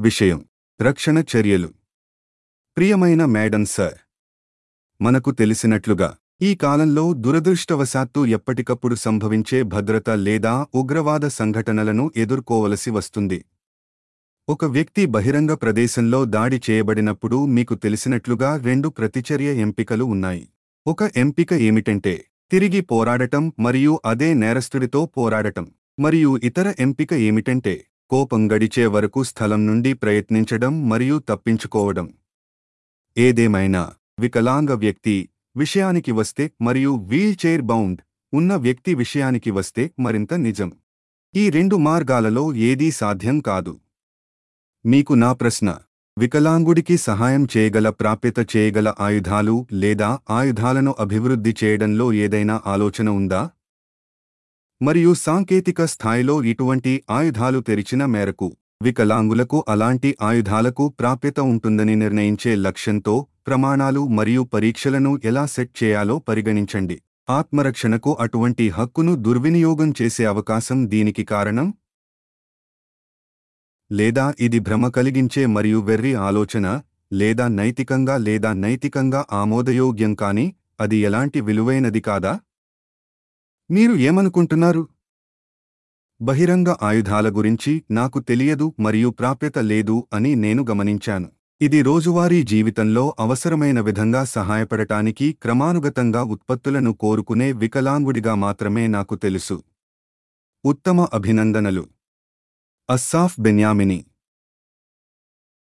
విషయం. రక్షణ చర్యలు. ప్రియమైన మేడం సర్. మనకు తెలిసినట్లుగా ఈ కాలంలో దురదృష్టవశాత్తు ఎప్పటికప్పుడు సంభవించే భద్రత లేదా ఉగ్రవాద సంఘటనలను ఎదుర్కోవలసి వస్తుంది. ఒక వ్యక్తి బహిరంగ ప్రదేశంలో దాడి చేయబడినప్పుడు మీకు తెలిసినట్లుగా రెండు ప్రతిచర్య ఎంపికలు ఉన్నాయి. ఒక ఎంపిక ఏమిటంటే తిరిగి పోరాడటం మరియు అదే నేరస్తుడితో పోరాడటం. మరియు ఇతర ఎంపిక ఏమిటంటే కోపం గడిచే వరకు స్థలం నుండి ప్రయత్నించడం మరియు తప్పించుకోవడం. ఏదేమైనా వికలాంగ వ్యక్తి విషయానికి వస్తే మరియు వీల్చైర్ బౌండ్ ఉన్న వ్యక్తి విషయానికి వస్తే మరింత నిజం. ఈ రెండు మార్గాలలో ఏదీ సాధ్యం కాదు. మీకు నా ప్రశ్న వికలాంగుడికి సహాయం చేయగల ప్రాప్యత చేయగల ఆయుధాలు లేదా ఆయుధాలను అభివృద్ధి చేయడంలో ఏదైనా ఆలోచన ఉందా? మరియు సాంకేతిక స్థాయిలో ఇటువంటి ఆయుధాలు తెరిచిన మేరకు వికలాంగులకు అలాంటి ఆయుధాలకు ప్రాప్యత ఉంటుందని నిర్ణయించే లక్ష్యంతో ప్రమాణాలు మరియు పరీక్షలను ఎలా సెట్ చేయాలో పరిగణించండి. ఆత్మరక్షణకు అటువంటి హక్కును దుర్వినియోగం చేసే అవకాశం దీనికి కారణం? లేదా ఇది భ్రమ కలిగించే మరియు వెర్రి ఆలోచన లేదా నైతికంగా లేదా నైతికంగా ఆమోదయోగ్యం కాని అది ఎలాంటి విలువైనది కాదా? మీరు ఏమనుకుంటున్నారు? బహిరంగ ఆయుధాల గురించి నాకు తెలియదు మరియు ప్రాప్యత లేదు అని నేను గమనించాను. ఇది రోజువారీ జీవితంలో అవసరమైన విధంగా సహాయపడటానికి క్రమానుగతంగా ఉత్పత్తులను కోరుకునే వికలాంగుడిగా మాత్రమే నాకు తెలుసు. ఉత్తమ అభినందనలు. అస్సాఫ్ బెన్యామిని